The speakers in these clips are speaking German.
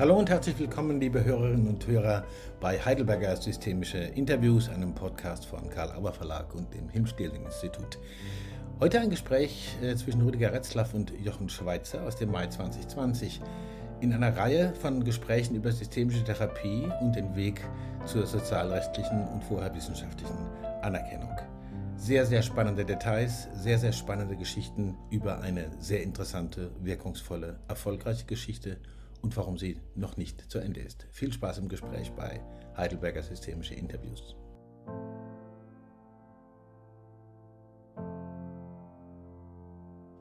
Hallo und herzlich willkommen, liebe Hörerinnen und Hörer, bei Heidelberger Systemische Interviews, einem Podcast von Karl Auer Verlag und dem Himstierling Institut. Heute ein Gespräch äh, zwischen Rüdiger Retzlaff und Jochen Schweitzer aus dem Mai 2020 in einer Reihe von Gesprächen über systemische Therapie und den Weg zur sozialrechtlichen und vorher wissenschaftlichen Anerkennung. Sehr, sehr spannende Details, sehr, sehr spannende Geschichten über eine sehr interessante, wirkungsvolle, erfolgreiche Geschichte und warum sie noch nicht zu Ende ist. Viel Spaß im Gespräch bei Heidelberger Systemische Interviews.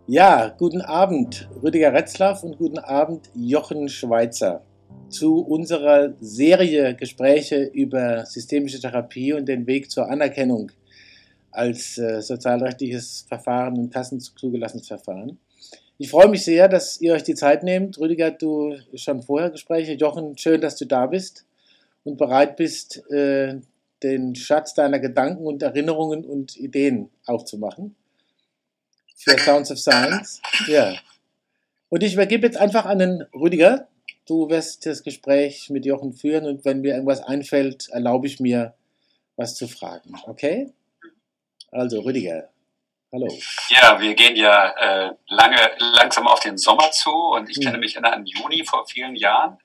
Ja, guten Abend Rüdiger Retzlaff und guten Abend Jochen Schweitzer zu unserer Serie Gespräche über systemische Therapie und den Weg zur Anerkennung als äh, sozialrechtliches Verfahren und kassenzugelassenes Verfahren. Ich freue mich sehr, dass ihr euch die Zeit nehmt. Rüdiger, du schon vorher Gespräche. Jochen, schön, dass du da bist und bereit bist, äh, den Schatz deiner Gedanken und Erinnerungen und Ideen aufzumachen. Für Sounds of Science. Ja. Und ich übergebe jetzt einfach an den Rüdiger. Du wirst das Gespräch mit Jochen führen und wenn mir irgendwas einfällt, erlaube ich mir, was zu fragen. Okay? Also, Rüdiger, Hallo. Ja, wir gehen ja äh, lange, langsam auf den Sommer zu und ich mhm. kann mich an Juni vor vielen Jahren,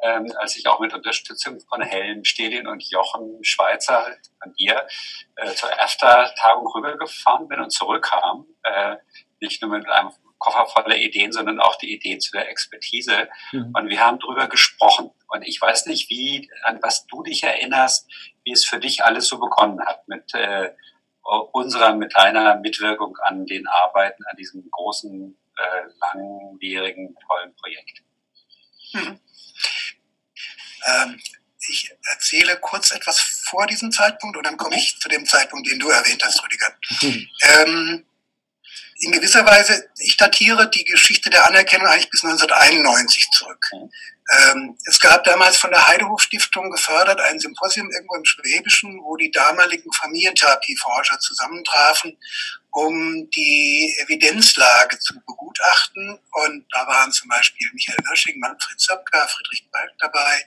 ähm, als ich auch mit Unterstützung von Helen Stelin und Jochen Schweizer von dir äh, zur EFTA-Tagung rübergefahren bin und zurückkam, äh, nicht nur mit einem Koffer voller Ideen, sondern auch die Ideen zu der Expertise. Mhm. Und wir haben drüber gesprochen. Und ich weiß nicht, wie, an was du dich erinnerst, wie es für dich alles so begonnen hat mit äh, unserer mit deiner Mitwirkung an den Arbeiten an diesem großen, äh, langwierigen, tollen Projekt. Hm. Ähm, ich erzähle kurz etwas vor diesem Zeitpunkt und dann komme ich zu dem Zeitpunkt, den du erwähnt hast, Rüdiger. Mhm. Ähm, in gewisser Weise, ich datiere die Geschichte der Anerkennung eigentlich bis 1991 zurück. Mhm. Ähm, es gab damals von der Heidehof Stiftung gefördert ein Symposium irgendwo im Schwäbischen, wo die damaligen Familientherapieforscher zusammentrafen, um die Evidenzlage zu begutachten. Und da waren zum Beispiel Michael Nösching, Manfred Zöpker, Friedrich Balk dabei.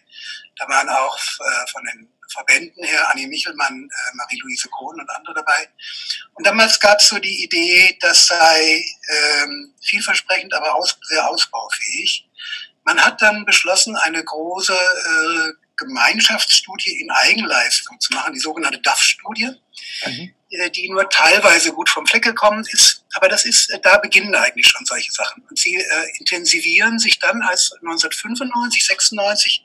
Da waren auch äh, von den Verbänden her, Annie Michelmann, äh, Marie-Louise Kohn und andere dabei. Und damals gab es so die Idee, das sei ähm, vielversprechend, aber sehr ausbaufähig. Man hat dann beschlossen, eine große äh, Gemeinschaftsstudie in Eigenleistung zu machen, die sogenannte DAF-Studie, mhm. äh, die nur teilweise gut vom Fleck gekommen ist. Aber das ist, äh, da beginnen eigentlich schon solche Sachen. Und sie äh, intensivieren sich dann als 1995, 96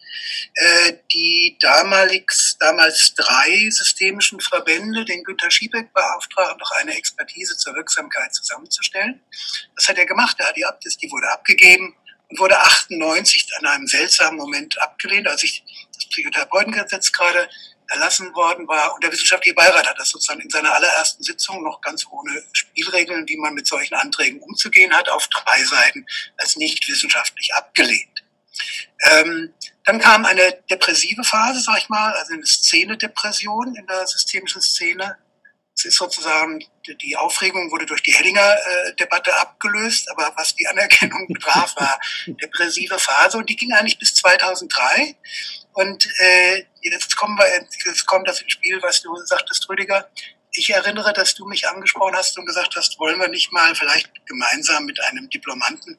äh, die damalig, damals drei systemischen Verbände, den Günter Schiebeck beauftragen, noch eine Expertise zur Wirksamkeit zusammenzustellen. Das hat er gemacht, er hat die, die wurde abgegeben wurde 98 an einem seltsamen Moment abgelehnt, als ich das Psychotherapeutengesetz gerade erlassen worden war. Und der wissenschaftliche Beirat hat das sozusagen in seiner allerersten Sitzung noch ganz ohne Spielregeln, wie man mit solchen Anträgen umzugehen hat, auf drei Seiten als nicht wissenschaftlich abgelehnt. Ähm, dann kam eine depressive Phase, sag ich mal, also eine Szene-Depression in der systemischen Szene. Es ist sozusagen, die Aufregung wurde durch die Hellinger-Debatte abgelöst, aber was die Anerkennung betraf, war depressive Phase und die ging eigentlich bis 2003. Und äh, jetzt, kommen wir, jetzt kommt das ins Spiel, was du sagtest, Rüdiger. Ich erinnere, dass du mich angesprochen hast und gesagt hast, wollen wir nicht mal vielleicht gemeinsam mit einem Diplomanten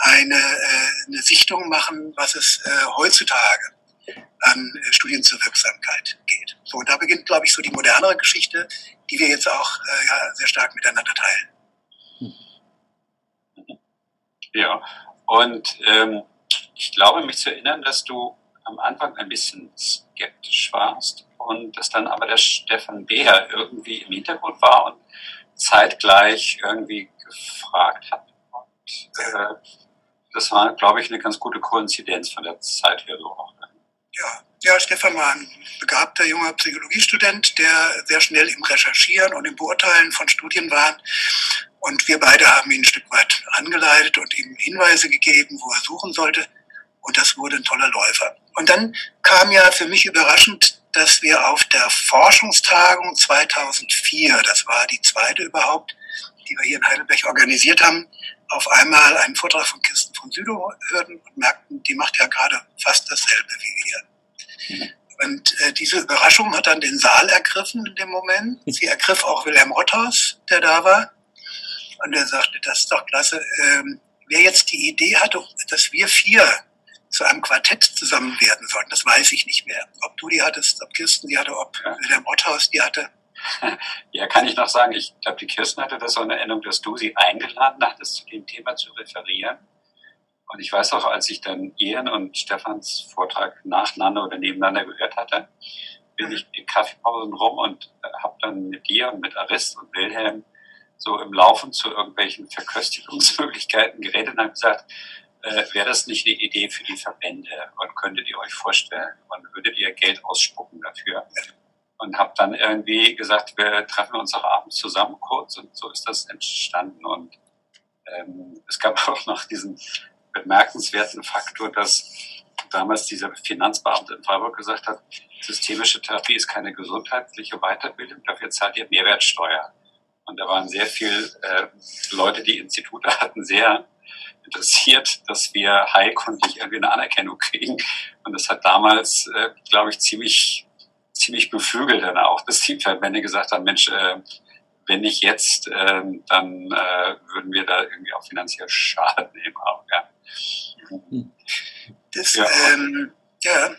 eine, äh, eine Sichtung machen, was es äh, heutzutage an Studien zur Wirksamkeit geht. So, und da beginnt, glaube ich, so die modernere Geschichte, die wir jetzt auch äh, ja, sehr stark miteinander teilen. Ja, und ähm, ich glaube, mich zu erinnern, dass du am Anfang ein bisschen skeptisch warst und dass dann aber der Stefan Beher irgendwie im Hintergrund war und zeitgleich irgendwie gefragt hat. Und äh, das war, glaube ich, eine ganz gute Koinzidenz von der Zeit her so auch. Ne? Ja, ja, Stefan war ein begabter junger Psychologiestudent, der sehr schnell im Recherchieren und im Beurteilen von Studien war. Und wir beide haben ihn ein Stück weit angeleitet und ihm Hinweise gegeben, wo er suchen sollte. Und das wurde ein toller Läufer. Und dann kam ja für mich überraschend, dass wir auf der Forschungstagung 2004, das war die zweite überhaupt, die wir hier in Heidelberg organisiert haben, auf einmal einen Vortrag von von Südo hörten und merkten, die macht ja gerade fast dasselbe wie wir. Und äh, diese Überraschung hat dann den Saal ergriffen in dem Moment. Sie ergriff auch Wilhelm Rothaus, der da war. Und er sagte, das ist doch klasse. Ähm, wer jetzt die Idee hatte, dass wir vier zu einem Quartett zusammen werden sollten, das weiß ich nicht mehr. Ob du die hattest, ob Kirsten die hatte, ob ja. Wilhelm Rothaus die hatte. Ja, kann ich noch sagen, ich glaube, die Kirsten hatte das so eine Erinnerung, dass du sie eingeladen hattest, zu dem Thema zu referieren. Und ich weiß auch, als ich dann Ian und Stefans Vortrag nacheinander oder nebeneinander gehört hatte, bin ich in Kaffeepausen rum und äh, habe dann mit dir und mit Arist und Wilhelm so im Laufen zu irgendwelchen Verköstigungsmöglichkeiten geredet und habe gesagt, äh, wäre das nicht eine Idee für die Verbände und könntet ihr euch vorstellen und würdet ihr Geld ausspucken dafür? Und habe dann irgendwie gesagt, wir treffen uns auch abends zusammen kurz und so ist das entstanden und ähm, es gab auch noch diesen bemerkenswerten Faktor, dass damals dieser Finanzbeamte in Freiburg gesagt hat, systemische Therapie ist keine gesundheitliche Weiterbildung, dafür zahlt ihr Mehrwertsteuer. Und da waren sehr viele äh, Leute, die Institute hatten, sehr interessiert, dass wir heilkundlich irgendwie eine Anerkennung kriegen. Und das hat damals, äh, glaube ich, ziemlich, ziemlich beflügelt dann auch, dass die Verbände gesagt haben, Mensch, äh, wenn nicht jetzt, äh, dann äh, würden wir da irgendwie auch finanziell Schaden nehmen. Auch, ja. Das, ja. Ähm, ja.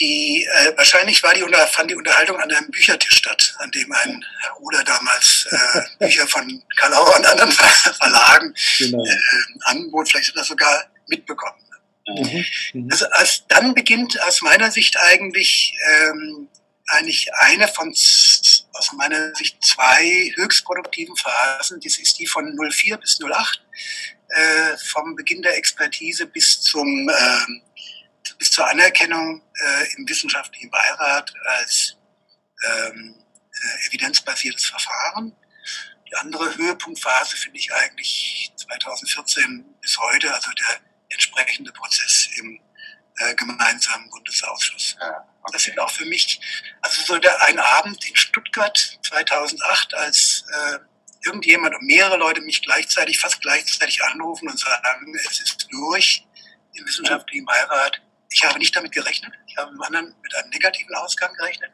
Die, äh, wahrscheinlich war die, fand die Unterhaltung an einem Büchertisch statt, an dem ein Herr Oder damals äh, Bücher von Karl Auer und anderen Verlagen genau. äh, anbot. Vielleicht hat er das sogar mitbekommen. Mhm. mhm. Also als, dann beginnt aus meiner Sicht eigentlich ähm, eigentlich eine von aus meiner Sicht zwei höchstproduktiven Phasen. Das ist die von 04 bis 08 äh, vom Beginn der Expertise bis zum äh, bis zur Anerkennung äh, im wissenschaftlichen Beirat als ähm, äh, evidenzbasiertes Verfahren. Die andere Höhepunktphase finde ich eigentlich 2014 bis heute, also der entsprechende Prozess im äh, gemeinsamen Bundesausschuss. Ja, okay. Das sind auch für mich, also so der, ein Abend in Stuttgart 2008, als äh, irgendjemand und mehrere Leute mich gleichzeitig, fast gleichzeitig anrufen und sagen, es ist durch im wissenschaftlichen Beirat. Ich habe nicht damit gerechnet. Ich habe mit, anderen, mit einem negativen Ausgang gerechnet.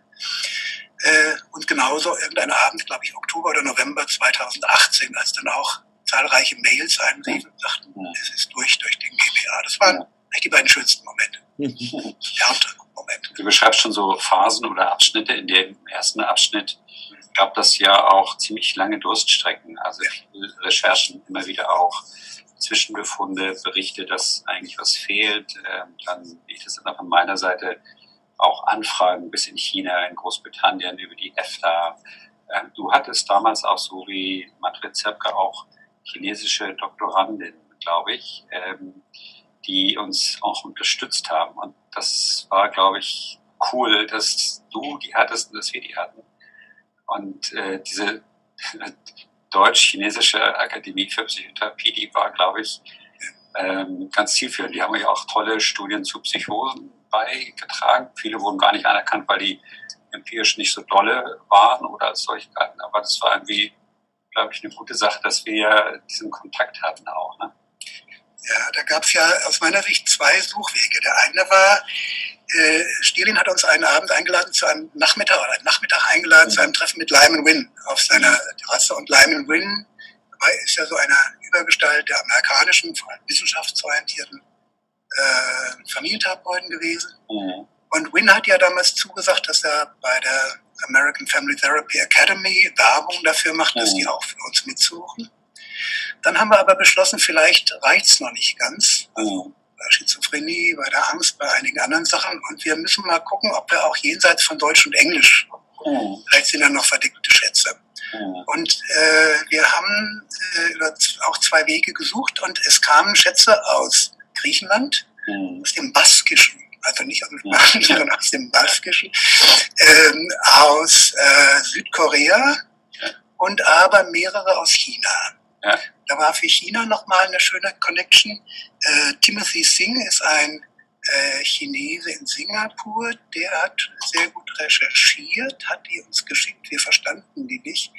Äh, und genauso irgendein Abend, glaube ich, Oktober oder November 2018, als dann auch zahlreiche Mails einriefen und sagten, es ist durch durch den GBA. Das waren eigentlich die beiden schönsten Momente. Härtere Momente. Du beschreibst schon so Phasen oder Abschnitte. In dem ersten Abschnitt gab das ja auch ziemlich lange Durststrecken. Also Recherchen immer wieder auch Zwischenbefunde, Berichte, dass eigentlich was fehlt. Ähm, dann, wie ich das dann auch von meiner Seite, auch Anfragen bis in China, in Großbritannien über die EFTA. Ähm, du hattest damals auch so wie Manfred Zerpke auch chinesische Doktorandinnen, glaube ich, ähm, die uns auch unterstützt haben. Und das war, glaube ich, cool, dass du die hattest und dass wir die hatten. Und äh, diese Deutsch-Chinesische Akademie für Psychotherapie, die war, glaube ich, ähm, ganz zielführend. Die haben ja auch tolle Studien zu Psychosen beigetragen. Viele wurden gar nicht anerkannt, weil die empirisch nicht so dolle waren oder als solche galten. Aber das war irgendwie, glaube ich, eine gute Sache, dass wir diesen Kontakt hatten auch. Ne? Ja, da gab es ja aus meiner Sicht zwei Suchwege. Der eine war, äh, Stirlin hat uns einen Abend eingeladen zu einem Nachmittag oder einen Nachmittag eingeladen mhm. zu einem Treffen mit Lyman Wynn auf seiner Terrasse. Und Lyman Wynn ist ja so eine Übergestalt der amerikanischen, vor allem wissenschaftsorientierten äh, Familientherapeuten gewesen. Mhm. Und Wynn hat ja damals zugesagt, dass er bei der American Family Therapy Academy Werbung dafür macht, mhm. dass die auch für uns mitsuchen. Dann haben wir aber beschlossen, vielleicht reicht's noch nicht ganz. Also bei Schizophrenie, bei der Angst, bei einigen anderen Sachen. Und wir müssen mal gucken, ob wir auch jenseits von Deutsch und Englisch, mhm. vielleicht sind da noch verdeckte Schätze. Mhm. Und äh, wir haben äh, auch zwei Wege gesucht und es kamen Schätze aus Griechenland, mhm. aus dem Baskischen, also nicht aus dem Spanischen, sondern aus dem Baskischen, ähm, aus äh, Südkorea und aber mehrere aus China. Ja. Da war für China nochmal eine schöne Connection. Äh, Timothy Singh ist ein äh, Chinese in Singapur, der hat sehr gut recherchiert, hat die uns geschickt, wir verstanden die nicht.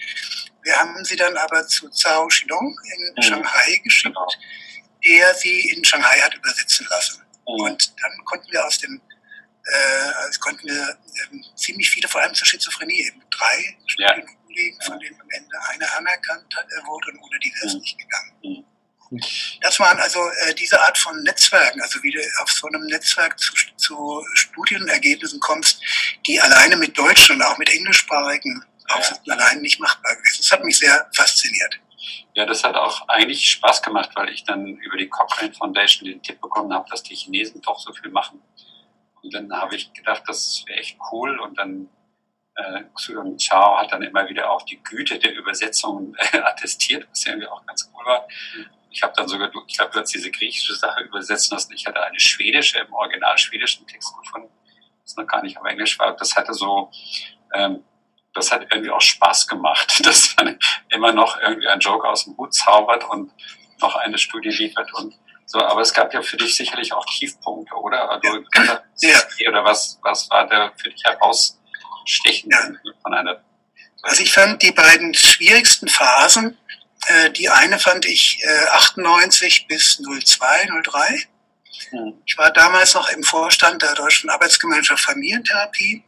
Wir haben sie dann aber zu Zhao Shilong in mhm. Shanghai geschickt. Genau. der sie in Shanghai hat übersetzen lassen. Mhm. Und dann konnten wir aus dem äh, also konnten wir ähm, ziemlich viele, vor allem zur Schizophrenie, eben drei Studienkollegen, ja. von denen am Ende einer anerkannt hat, er wurde und ohne die mhm. Mhm. Das waren also äh, diese Art von Netzwerken, also wie du auf so einem Netzwerk zu, zu Studienergebnissen kommst, die alleine mit Deutschen und auch mit englischsprachigen Aufsätzen ja. allein nicht machbar gewesen. Das hat mich sehr fasziniert. Ja, das hat auch eigentlich Spaß gemacht, weil ich dann über die Cochrane Foundation den Tipp bekommen habe, dass die Chinesen doch so viel machen. Und dann habe ich gedacht, das wäre echt cool. Und dann äh, Xudong Chao hat dann immer wieder auch die Güte der Übersetzungen äh, attestiert, was irgendwie auch ganz cool war. Ich habe dann sogar, ich glaube, du hast diese griechische Sache übersetzen lassen. Ich hatte eine schwedische, im Original schwedischen Text gefunden, das noch gar nicht auf Englisch war. Das hatte so, ähm, das hat irgendwie auch Spaß gemacht, dass man immer noch irgendwie einen Joke aus dem Hut zaubert und noch eine Studie liefert und so, aber es gab ja für dich sicherlich auch Tiefpunkte, oder? Also, ja. Oder was, was war der für dich herausstechend ja. von einer? Also ich fand die beiden schwierigsten Phasen, äh, die eine fand ich äh, 98 bis 02, 03. Hm. Ich war damals noch im Vorstand der Deutschen Arbeitsgemeinschaft Familientherapie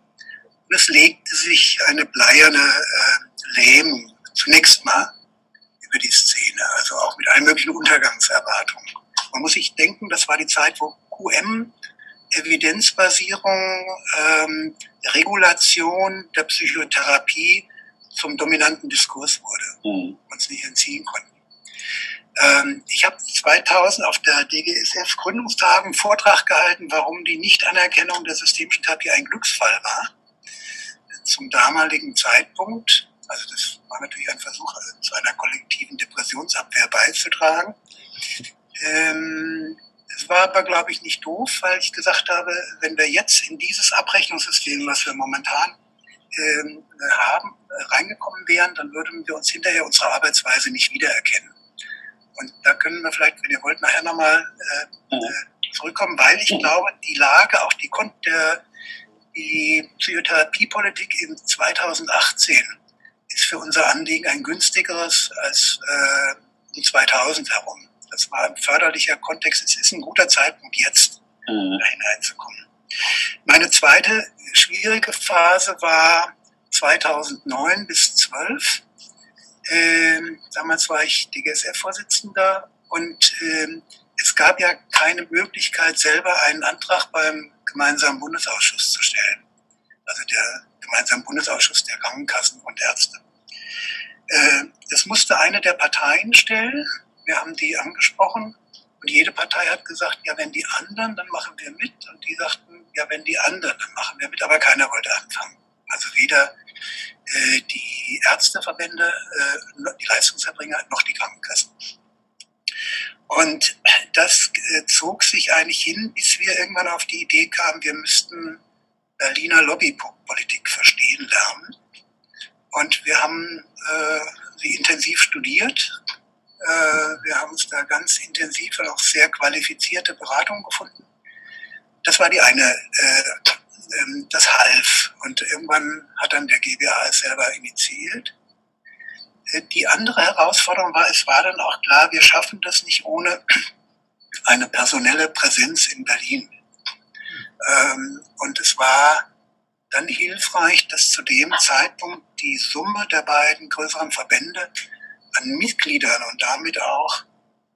und es legte sich eine bleierne äh, Lähmung zunächst mal über die Szene, also auch mit allen möglichen Untergangserwartungen. Man muss sich denken, das war die Zeit, wo QM, Evidenzbasierung, ähm, Regulation der Psychotherapie zum dominanten Diskurs wurde, mhm. uns nicht entziehen konnten. Ähm, ich habe 2000 auf der DGSF Gründungstagung einen Vortrag gehalten, warum die Nichtanerkennung der systemischen Therapie ein Glücksfall war. Zum damaligen Zeitpunkt, also das war natürlich ein Versuch, also zu einer kollektiven Depressionsabwehr beizutragen. Ähm, es war aber, glaube ich, nicht doof, weil ich gesagt habe, wenn wir jetzt in dieses Abrechnungssystem, was wir momentan ähm, haben, äh, reingekommen wären, dann würden wir uns hinterher unsere Arbeitsweise nicht wiedererkennen. Und da können wir vielleicht, wenn ihr wollt, nachher nochmal äh, äh, zurückkommen, weil ich glaube, die Lage, auch die, der, die Psychotherapiepolitik in 2018 ist für unser Anliegen ein günstigeres als äh, um 2000 herum. Das war ein förderlicher Kontext. Es ist ein guter Zeitpunkt, jetzt mhm. da hineinzukommen. Meine zweite schwierige Phase war 2009 bis 12. Ähm, damals war ich DGSF-Vorsitzender und ähm, es gab ja keine Möglichkeit, selber einen Antrag beim gemeinsamen Bundesausschuss zu stellen. Also der gemeinsame Bundesausschuss der Krankenkassen und Ärzte. Äh, musste eine der Parteien stellen wir haben die angesprochen und jede Partei hat gesagt, ja, wenn die anderen, dann machen wir mit. Und die sagten, ja, wenn die anderen, dann machen wir mit. Aber keiner wollte anfangen. Also weder äh, die Ärzteverbände, äh, die Leistungserbringer, noch die Krankenkassen. Und das äh, zog sich eigentlich hin, bis wir irgendwann auf die Idee kamen, wir müssten Berliner Lobbypolitik verstehen lernen. Und wir haben äh, sie intensiv studiert, äh, wir haben uns da ganz intensiv und auch sehr qualifizierte Beratung gefunden. Das war die eine, äh, ähm, das half. Und irgendwann hat dann der GBA es selber initiiert. Äh, die andere Herausforderung war, es war dann auch klar, wir schaffen das nicht ohne eine personelle Präsenz in Berlin. Ähm, und es war dann hilfreich, dass zu dem Zeitpunkt die Summe der beiden größeren Verbände an Mitgliedern und damit auch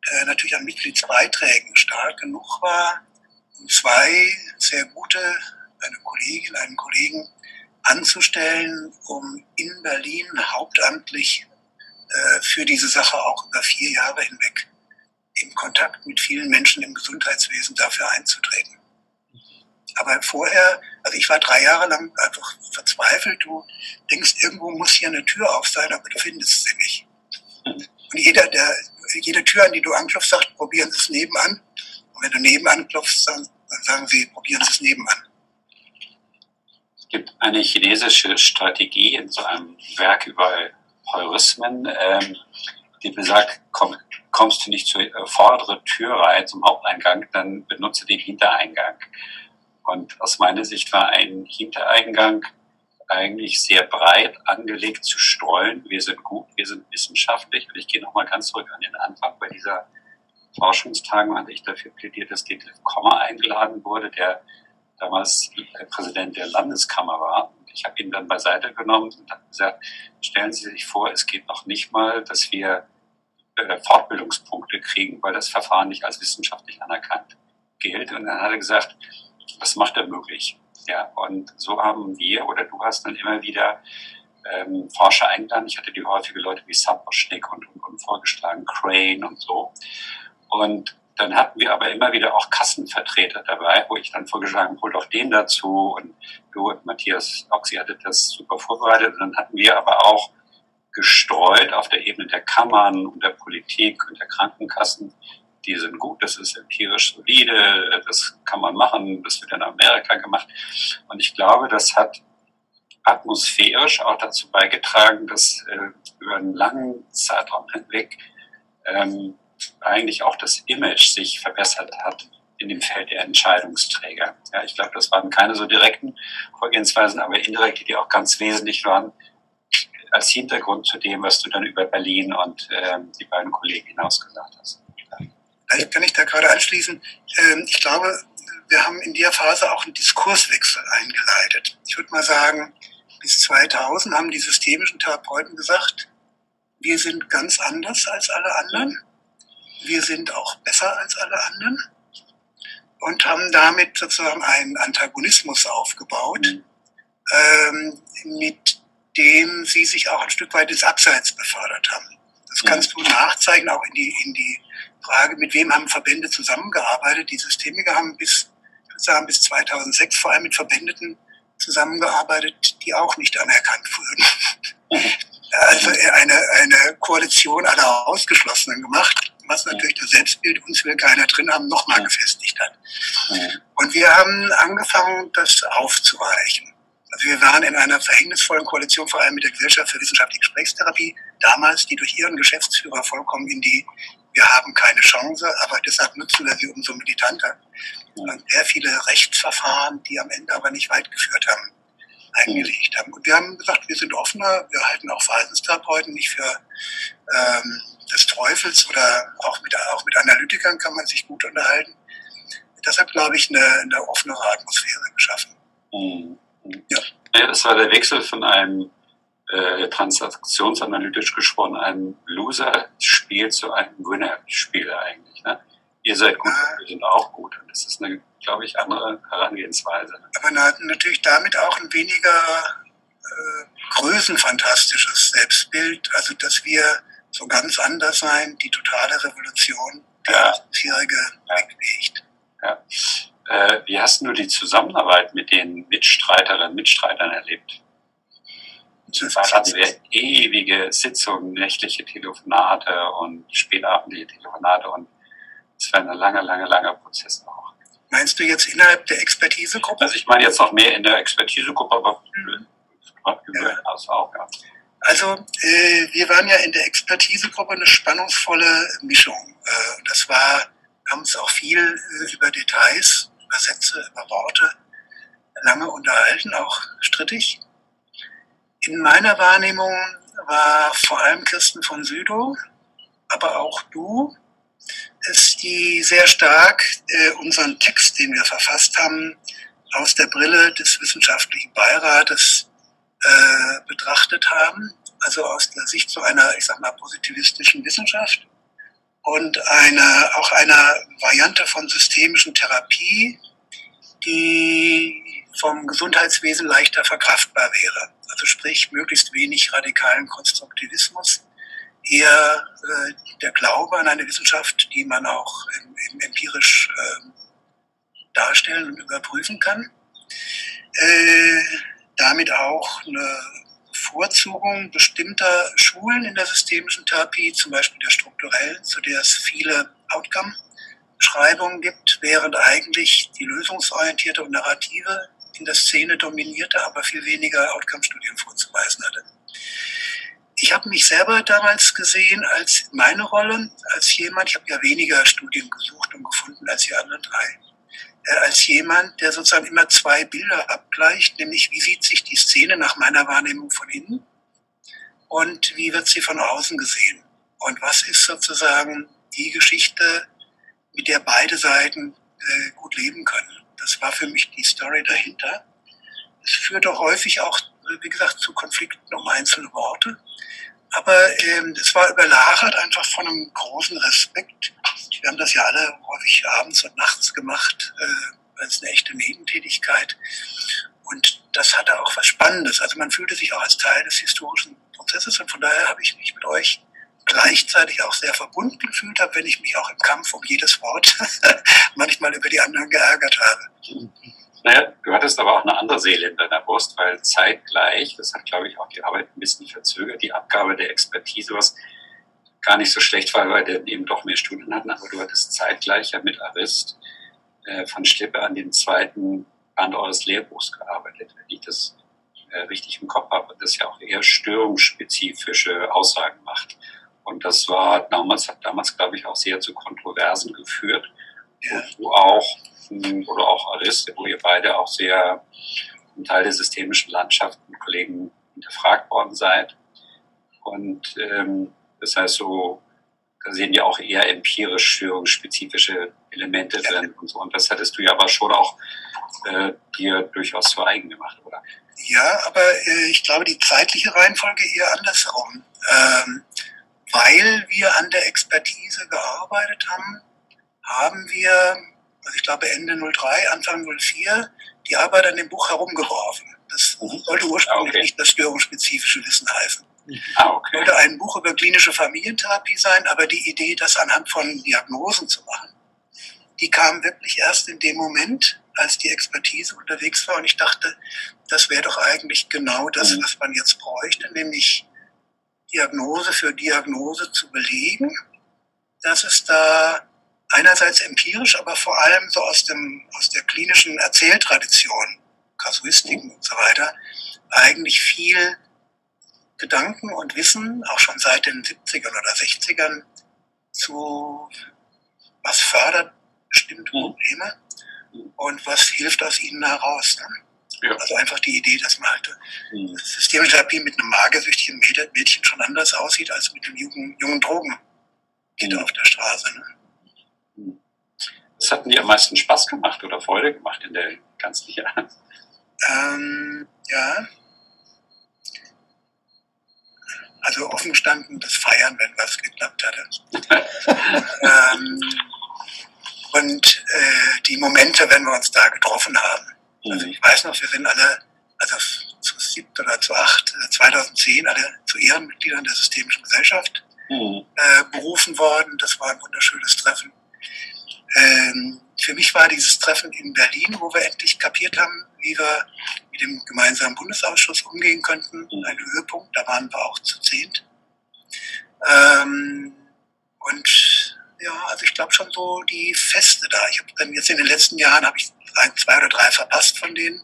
äh, natürlich an Mitgliedsbeiträgen stark genug war, zwei sehr gute, eine Kollegin, einen Kollegen anzustellen, um in Berlin hauptamtlich äh, für diese Sache auch über vier Jahre hinweg im Kontakt mit vielen Menschen im Gesundheitswesen dafür einzutreten. Aber vorher, also ich war drei Jahre lang einfach verzweifelt. Du denkst, irgendwo muss hier eine Tür auf sein, aber du findest sie nicht. Und jeder, der, jede Tür, an die du anklopfst, sagt, probieren Sie es nebenan. Und wenn du nebenan klopfst, dann, dann sagen sie, probieren Sie es nebenan. Es gibt eine chinesische Strategie in so einem Werk über Heurismen, ähm, die besagt, komm, kommst du nicht zur äh, vorderen Tür rein, zum Haupteingang, dann benutze den Hintereingang. Und aus meiner Sicht war ein Hintereingang eigentlich sehr breit angelegt zu streuen. Wir sind gut, wir sind wissenschaftlich. Und ich gehe nochmal ganz zurück an den Anfang bei dieser Forschungstagen hatte ich dafür plädiert, dass Detlef Kommer eingeladen wurde, der damals Präsident der Landeskammer war. Ich habe ihn dann beiseite genommen und habe gesagt, stellen Sie sich vor, es geht noch nicht mal, dass wir äh, Fortbildungspunkte kriegen, weil das Verfahren nicht als wissenschaftlich anerkannt gilt. Und dann hat er gesagt, was macht er möglich? Ja, und so haben wir oder du hast dann immer wieder ähm, Forscher eingeladen. Ich hatte die häufige Leute wie Sapochnik und, und, und vorgeschlagen, Crane und so. Und dann hatten wir aber immer wieder auch Kassenvertreter dabei, wo ich dann vorgeschlagen, hol doch den dazu. Und du und Matthias Oxy hattet das super vorbereitet. Und dann hatten wir aber auch gestreut auf der Ebene der Kammern und der Politik und der Krankenkassen. Die sind gut, das ist empirisch solide, das kann man machen, das wird in Amerika gemacht. Und ich glaube, das hat atmosphärisch auch dazu beigetragen, dass äh, über einen langen Zeitraum hinweg ähm, eigentlich auch das Image sich verbessert hat in dem Feld der Entscheidungsträger. Ja, ich glaube, das waren keine so direkten Vorgehensweisen, aber indirekte, die auch ganz wesentlich waren als Hintergrund zu dem, was du dann über Berlin und ähm, die beiden Kollegen hinaus gesagt hast. Vielleicht kann ich da gerade anschließen. Ähm, ich glaube, wir haben in der Phase auch einen Diskurswechsel eingeleitet. Ich würde mal sagen, bis 2000 haben die systemischen Therapeuten gesagt, wir sind ganz anders als alle anderen wir sind auch besser als alle anderen und haben damit sozusagen einen Antagonismus aufgebaut, mhm. ähm, mit dem sie sich auch ein Stück weit ins Abseits befördert haben. Das mhm. kannst du nachzeigen, auch in die, in die Frage, mit wem haben Verbände zusammengearbeitet. Die Systemiker haben bis, sagen, bis 2006 vor allem mit Verbändeten zusammengearbeitet, die auch nicht anerkannt wurden. Mhm. Also eine, eine Koalition aller Ausgeschlossenen gemacht was natürlich das Selbstbild, uns will keiner drin haben, nochmal gefestigt hat. Und wir haben angefangen, das aufzuweichen. Also wir waren in einer verhängnisvollen Koalition, vor allem mit der Gesellschaft für wissenschaftliche Gesprächstherapie, damals, die durch ihren Geschäftsführer vollkommen in die wir haben keine Chance, aber deshalb nutzen wir sie umso militanter. Und sehr viele Rechtsverfahren, die am Ende aber nicht weit geführt haben, eingelegt haben. Und wir haben gesagt, wir sind offener, wir halten auch Verhaltenstherapeuten nicht für ähm, Teufels oder auch mit, auch mit Analytikern kann man sich gut unterhalten. Deshalb glaube ich, eine, eine offenere Atmosphäre geschaffen. Mhm. Ja. ja, das war der Wechsel von einem äh, transaktionsanalytisch gesprochen, einem Loser-Spiel zu einem Winner-Spiel eigentlich. Ne? Ihr seid gut, ja. wir sind auch gut. Und das ist eine, glaube ich, andere Herangehensweise. Aber natürlich damit auch ein weniger äh, größenfantastisches Selbstbild, also dass wir so ganz anders sein, die totale Revolution, die ja. bisherige ja. wegbewegt. Ja. Äh, wie hast du die Zusammenarbeit mit den Mitstreiterinnen und Mitstreitern erlebt? Das hatten wir ewige Sitzungen, nächtliche Telefonate und spätabendliche Telefonate und es war ein langer, langer, langer Prozess auch. Meinst du jetzt innerhalb der Expertisegruppe? Also ich meine jetzt noch mehr in der Expertisegruppe, aber mhm. über ja. hinaus auch, ja. Also äh, wir waren ja in der Expertisegruppe eine spannungsvolle Mischung. Äh, das war, wir haben uns auch viel äh, über Details, über Sätze, über Worte lange unterhalten, auch strittig. In meiner Wahrnehmung war vor allem Kirsten von Südow, aber auch du, es die sehr stark äh, unseren Text, den wir verfasst haben, aus der Brille des wissenschaftlichen Beirates äh, betrachtet haben, also aus der Sicht so einer, ich sag mal, positivistischen Wissenschaft und eine, auch einer Variante von systemischen Therapie, die vom Gesundheitswesen leichter verkraftbar wäre. Also sprich, möglichst wenig radikalen Konstruktivismus, eher äh, der Glaube an eine Wissenschaft, die man auch im, im empirisch äh, darstellen und überprüfen kann. Äh, damit auch eine Bevorzugung bestimmter Schulen in der systemischen Therapie, zum Beispiel der strukturellen, zu der es viele Outcome-Beschreibungen gibt, während eigentlich die lösungsorientierte und narrative in der Szene dominierte, aber viel weniger Outcome-Studien vorzuweisen hatte. Ich habe mich selber damals gesehen als meine Rolle, als jemand, ich habe ja weniger Studien gesucht und gefunden als die anderen drei als jemand, der sozusagen immer zwei Bilder abgleicht, nämlich wie sieht sich die Szene nach meiner Wahrnehmung von innen und wie wird sie von außen gesehen. Und was ist sozusagen die Geschichte, mit der beide Seiten äh, gut leben können. Das war für mich die Story dahinter. Es führte häufig auch, wie gesagt, zu Konflikten um einzelne Worte. Aber ähm, es war überlagert einfach von einem großen Respekt. Wir haben das ja alle häufig abends und nachts gemacht, äh, als eine echte Nebentätigkeit. Und das hatte auch was Spannendes. Also man fühlte sich auch als Teil des historischen Prozesses und von daher habe ich mich mit euch gleichzeitig auch sehr verbunden gefühlt habe, wenn ich mich auch im Kampf um jedes Wort manchmal über die anderen geärgert habe. Naja, du hattest aber auch eine andere Seele in deiner Brust, weil zeitgleich, das hat, glaube ich, auch die Arbeit ein bisschen verzögert, die Abgabe der Expertise, was gar nicht so schlecht war, weil wir eben doch mehr Studien hatten, aber du hattest zeitgleich ja mit Arist äh, von Schlippe an den zweiten Band eures Lehrbuchs gearbeitet, wenn ich das äh, richtig im Kopf habe, das ja auch eher störungsspezifische Aussagen macht. Und das war damals, hat damals, glaube ich, auch sehr zu Kontroversen geführt, ja. wo auch oder auch Arist, wo ihr beide auch sehr ein Teil der systemischen Landschaft mit Kollegen hinterfragt worden seid. Und ähm, das heißt so, da sehen ja auch eher empirisch störungsspezifische Elemente drin und so. Und das hattest du ja aber schon auch äh, dir durchaus zu eigen gemacht, oder? Ja, aber äh, ich glaube, die zeitliche Reihenfolge eher andersherum. Ähm, weil wir an der Expertise gearbeitet haben, haben wir also ich glaube Ende 03, Anfang 04, die Arbeit an dem Buch herumgeworfen. Das mhm. sollte ursprünglich okay. nicht das störungsspezifische Wissen heißen. Ah, okay. Sollte ein Buch über klinische Familientherapie sein, aber die Idee, das anhand von Diagnosen zu machen, die kam wirklich erst in dem Moment, als die Expertise unterwegs war und ich dachte, das wäre doch eigentlich genau das, mhm. was man jetzt bräuchte, nämlich Diagnose für Diagnose zu belegen, dass es da einerseits empirisch, aber vor allem so aus, dem, aus der klinischen Erzähltradition, Kasuistiken und so weiter, eigentlich viel Gedanken und Wissen, auch schon seit den 70ern oder 60ern, zu was fördert bestimmte mhm. Probleme und was hilft aus ihnen heraus. Ne? Ja. Also einfach die Idee, dass man halt mhm. systemische Therapie mit einem magersüchtigen Mädchen schon anders aussieht als mit einem jungen, jungen Drogen geht mhm. auf der Straße. Ne? Was hat dir am meisten Spaß gemacht oder Freude gemacht in der ganzen Jahr? Ähm, ja. Also offen gestanden, das Feiern, wenn was geklappt hatte. ähm, und äh, die Momente, wenn wir uns da getroffen haben. Also ich weiß noch, wir sind alle, also zu siebt oder zu acht, 2010 äh, alle zu Ehrenmitgliedern der Systemischen Gesellschaft mhm. äh, berufen worden. Das war ein wunderschönes Treffen. Ähm, für mich war dieses Treffen in Berlin, wo wir endlich kapiert haben, wie wir mit dem gemeinsamen Bundesausschuss umgehen könnten, mhm. ein Höhepunkt. Da waren wir auch zu zehnt. Ähm, und ja, also ich glaube schon so die Feste da. Ich habe dann jetzt in den letzten Jahren habe ich ein, zwei oder drei verpasst von denen.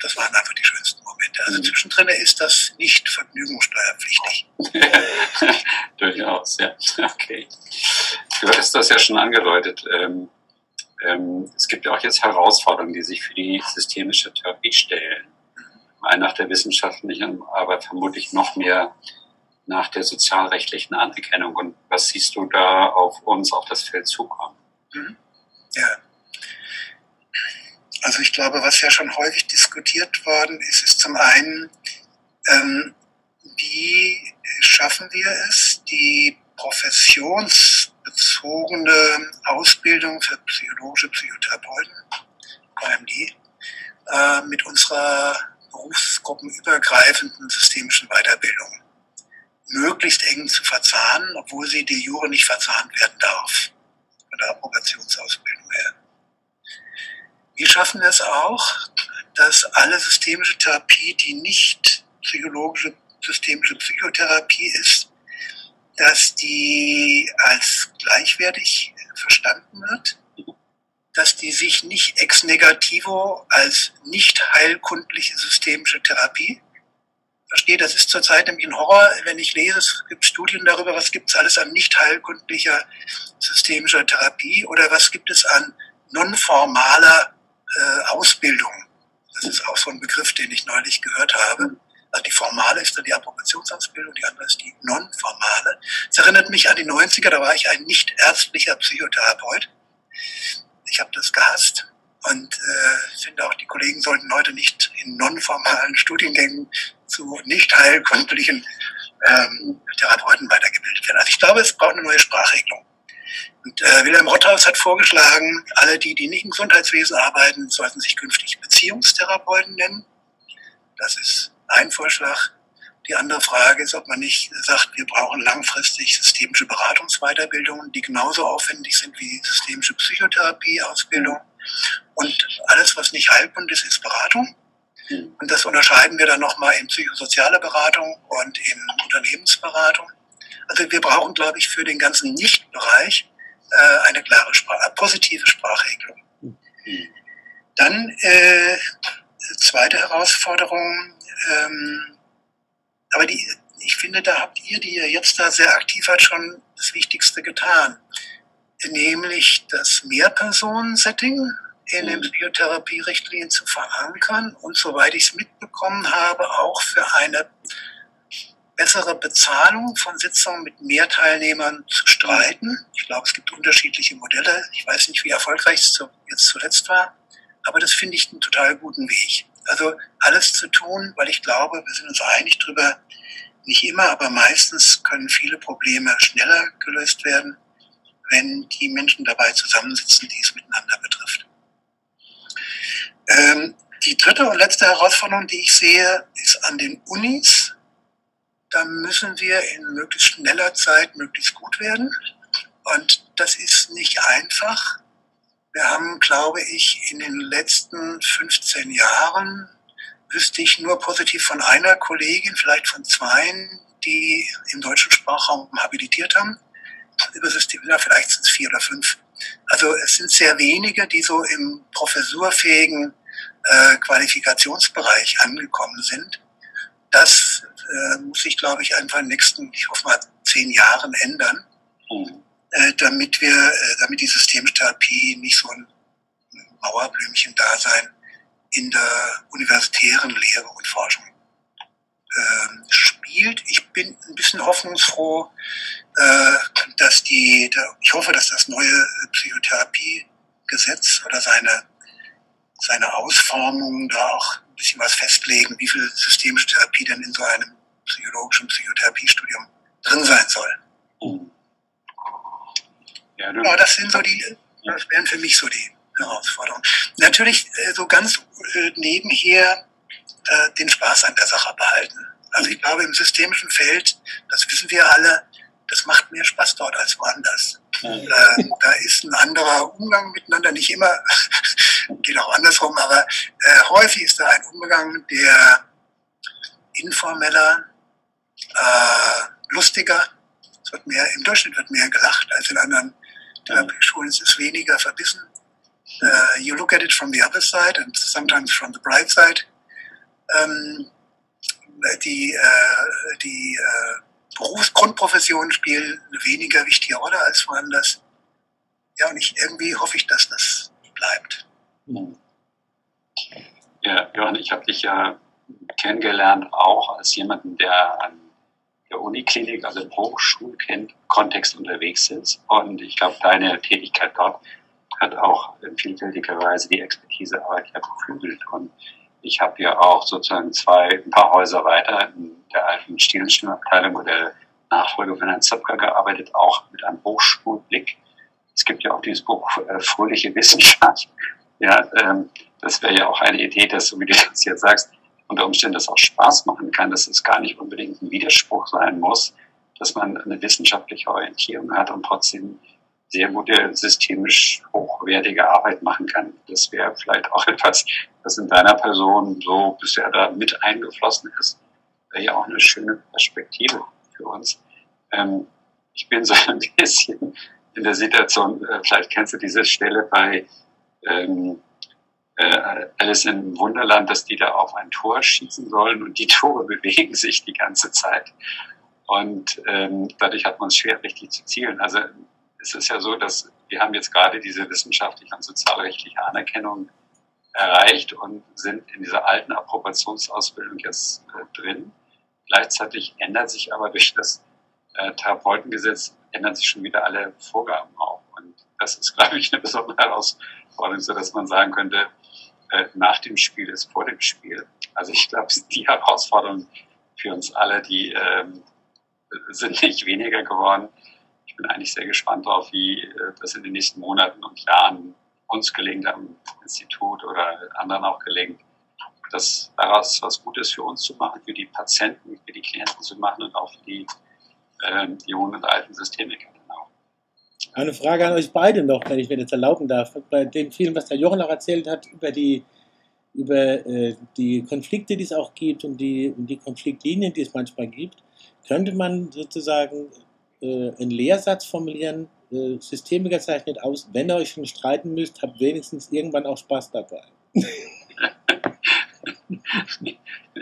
Das waren einfach die schönsten Momente. Also mhm. zwischendrin ist das nicht vergnügungssteuerpflichtig. Durchaus, ja. Okay. Du hattest das ja schon angedeutet. Ähm, ähm, es gibt ja auch jetzt Herausforderungen, die sich für die systemische Therapie stellen. Ein nach der wissenschaftlichen, aber vermutlich noch mehr nach der sozialrechtlichen Anerkennung. Und was siehst du da auf uns, auf das Feld zukommen? Mhm. Ja. Also ich glaube, was ja schon häufig diskutiert worden ist, ist zum einen, ähm, wie schaffen wir es, die professionsbezogene Ausbildung für psychologische Psychotherapeuten, KMD, äh, mit unserer berufsgruppenübergreifenden systemischen Weiterbildung möglichst eng zu verzahnen, obwohl sie de jure nicht verzahnt werden darf, von der Approbationsausbildung her. Wir schaffen es auch, dass alle systemische Therapie, die nicht psychologische systemische Psychotherapie ist, dass die als gleichwertig verstanden wird, dass die sich nicht ex negativo als nicht heilkundliche systemische Therapie versteht. Das ist zurzeit nämlich ein Horror, wenn ich lese, es gibt Studien darüber, was gibt es alles an nicht heilkundlicher systemischer Therapie oder was gibt es an nonformaler äh, Ausbildung. Das ist auch so ein Begriff, den ich neulich gehört habe. Also die formale ist dann die Approbationsausbildung, die andere ist die non-formale. Es erinnert mich an die 90er, da war ich ein nicht ärztlicher Psychotherapeut. Ich habe das gehasst und äh, finde auch, die Kollegen sollten heute nicht in non-formalen Studiengängen zu nicht heilkundlichen ähm, Therapeuten weitergebildet werden. Also ich glaube, es braucht eine neue Sprachregelung. Und äh, Wilhelm Rothaus hat vorgeschlagen, alle die, die nicht im Gesundheitswesen arbeiten, sollten sich künftig Beziehungstherapeuten nennen. Das ist ein Vorschlag. Die andere Frage ist, ob man nicht sagt, wir brauchen langfristig systemische Beratungsweiterbildungen, die genauso aufwendig sind wie systemische Psychotherapie-Ausbildung. Und alles, was nicht Heilkund ist, ist Beratung. Und das unterscheiden wir dann nochmal in psychosoziale Beratung und in Unternehmensberatung. Also wir brauchen, glaube ich, für den ganzen Nicht-Bereich äh, eine klare Sprache, positive Sprachregelung. Dann äh, zweite Herausforderung, ähm, aber die, ich finde, da habt ihr, die ihr jetzt da sehr aktiv seid, schon das Wichtigste getan, nämlich das Mehrpersonen-Setting in den Psychotherapie-Richtlinien zu verankern und soweit ich es mitbekommen habe, auch für eine bessere Bezahlung von Sitzungen mit mehr Teilnehmern zu streiten. Ich glaube, es gibt unterschiedliche Modelle. Ich weiß nicht, wie erfolgreich es jetzt zuletzt war, aber das finde ich einen total guten Weg. Also alles zu tun, weil ich glaube, wir sind uns einig darüber, nicht immer, aber meistens können viele Probleme schneller gelöst werden, wenn die Menschen dabei zusammensitzen, die es miteinander betrifft. Ähm, die dritte und letzte Herausforderung, die ich sehe, ist an den Unis. Da müssen wir in möglichst schneller Zeit möglichst gut werden. Und das ist nicht einfach. Wir haben, glaube ich, in den letzten 15 Jahren, wüsste ich nur positiv von einer Kollegin, vielleicht von zweien, die im deutschen Sprachraum habilitiert haben. Über System, ja, vielleicht sind es vier oder fünf. Also es sind sehr wenige, die so im professurfähigen äh, Qualifikationsbereich angekommen sind. Das äh, muss sich, glaube ich, einfach in den nächsten, ich hoffe mal, zehn Jahren ändern, mhm. Äh, damit wir, äh, damit die Systemtherapie nicht so ein Mauerblümchen-Dasein in der universitären Lehre und Forschung ähm, spielt. Ich bin ein bisschen hoffnungsfroh, äh, dass die, ich hoffe, dass das neue Psychotherapiegesetz oder seine, seine Ausformungen da auch ein bisschen was festlegen, wie viel systemische Therapie denn in so einem psychologischen Psychotherapiestudium drin sein soll. Ja, ja, das sind so die, das wären für mich so die Herausforderungen. Natürlich äh, so ganz äh, nebenher äh, den Spaß an der Sache behalten. Also ich glaube, im systemischen Feld, das wissen wir alle, das macht mehr Spaß dort als woanders. Mhm. Äh, da ist ein anderer Umgang miteinander, nicht immer, geht auch andersrum, aber äh, häufig ist da ein Umgang, der informeller, äh, lustiger. Es wird mehr, im Durchschnitt wird mehr gelacht als in anderen Therapieschulen. Es ist weniger verbissen. Uh, you look at it from the other side and sometimes from the bright side. Ähm, die äh, die äh, Berufsgrundprofessionen spielen eine weniger wichtige Rolle als woanders. Ja, und ich, irgendwie hoffe ich, dass das bleibt. Ja, Johann, ich habe dich ja kennengelernt auch als jemanden, der an der Uniklinik, also im Hochschulkontext unterwegs ist. Und ich glaube, deine Tätigkeit dort hat auch in vielfältiger Weise die Expertisearbeit ja beflügelt. Und ich habe ja auch sozusagen zwei, ein paar Häuser weiter in der alten Stilenstimmenabteilung oder der Nachfolge von Herrn Zöpker gearbeitet, auch mit einem Hochschulblick. Es gibt ja auch dieses Buch äh, Fröhliche Wissenschaft. Ja, ähm, das wäre ja auch eine Idee, dass, so wie du das jetzt sagst, unter Umständen das auch Spaß machen kann, dass es gar nicht unbedingt ein Widerspruch sein muss, dass man eine wissenschaftliche Orientierung hat und trotzdem sehr gute, systemisch hochwertige Arbeit machen kann. Das wäre vielleicht auch etwas, was in deiner Person so bisher da mit eingeflossen ist. Wäre ja auch eine schöne Perspektive für uns. Ähm, ich bin so ein bisschen in der Situation, äh, vielleicht kennst du diese Stelle bei ähm, äh, Alice im Wunderland, dass die da auf ein Tor schießen sollen und die Tore bewegen sich die ganze Zeit. Und ähm, dadurch hat man es schwer, richtig zu zielen. Also es ist ja so, dass wir haben jetzt gerade diese wissenschaftliche und sozialrechtliche Anerkennung erreicht und sind in dieser alten Approbationsausbildung jetzt äh, drin. Gleichzeitig ändert sich aber durch das äh, Therapeutengesetz ändern sich schon wieder alle Vorgaben auch. Und das ist, glaube ich, eine besondere Herausforderung, so dass man sagen könnte, äh, nach dem Spiel ist vor dem Spiel. Also ich glaube, die Herausforderungen für uns alle, die ähm, sind nicht weniger geworden. Ich bin eigentlich sehr gespannt darauf, wie äh, das in den nächsten Monaten und Jahren uns gelingt am Institut oder anderen auch gelingt, das daraus was Gutes für uns zu machen, für die Patienten, für die Klienten zu machen und auch für die äh, jungen und alten Systemiker. Eine Frage an euch beide noch, wenn ich mir das erlauben darf. Bei dem Film, was der Jochen auch erzählt hat, über die, über, äh, die Konflikte, die es auch gibt und die, und die Konfliktlinien, die es manchmal gibt, könnte man sozusagen äh, einen Lehrsatz formulieren, äh, Systemiker zeichnet aus, wenn ihr euch schon streiten müsst, habt wenigstens irgendwann auch Spaß dabei.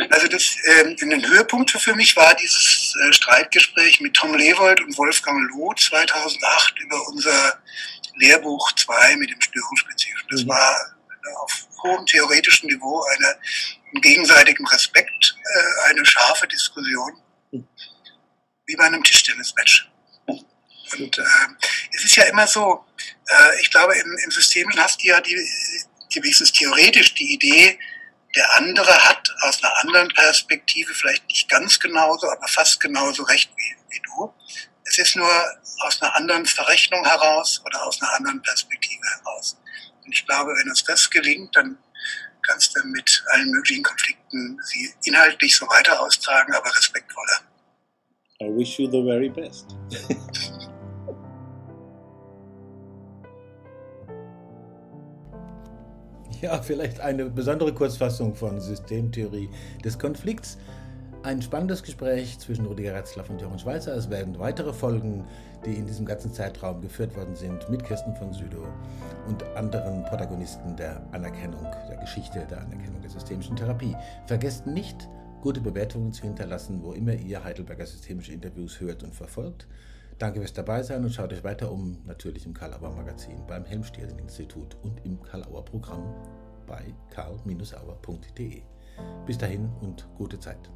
Also das, äh, ein Höhepunkt für mich war dieses äh, Streitgespräch mit Tom Lewold und Wolfgang Loh 2008 über unser Lehrbuch 2 mit dem Störungsspezifischen. Das mhm. war auf hohem theoretischen Niveau eine, im gegenseitigen Respekt äh, eine scharfe Diskussion, mhm. wie bei einem Tischtennismatch. Und äh, es ist ja immer so, äh, ich glaube, im, im Systemischen hast du ja die, die wenigstens theoretisch die Idee, der andere hat aus einer anderen Perspektive vielleicht nicht ganz genauso, aber fast genauso recht wie, wie du. Es ist nur aus einer anderen Verrechnung heraus oder aus einer anderen Perspektive heraus. Und ich glaube, wenn uns das gelingt, dann kannst du mit allen möglichen Konflikten sie inhaltlich so weiter austragen, aber respektvoller. I wish you the very best. Ja, vielleicht eine besondere Kurzfassung von Systemtheorie des Konflikts. Ein spannendes Gespräch zwischen Rüdiger Retzlaff und Jochen Schweizer. Es werden weitere Folgen, die in diesem ganzen Zeitraum geführt worden sind, mit Kirsten von Südow und anderen Protagonisten der Anerkennung, der Geschichte der Anerkennung der systemischen Therapie. Vergesst nicht, gute Bewertungen zu hinterlassen, wo immer ihr Heidelberger systemische Interviews hört und verfolgt. Danke fürs dabei sein und schaut euch weiter um, natürlich im Karlauer Magazin, beim Helmstehlen-Institut und im Karlauer Programm bei karl-auer.de. Bis dahin und gute Zeit.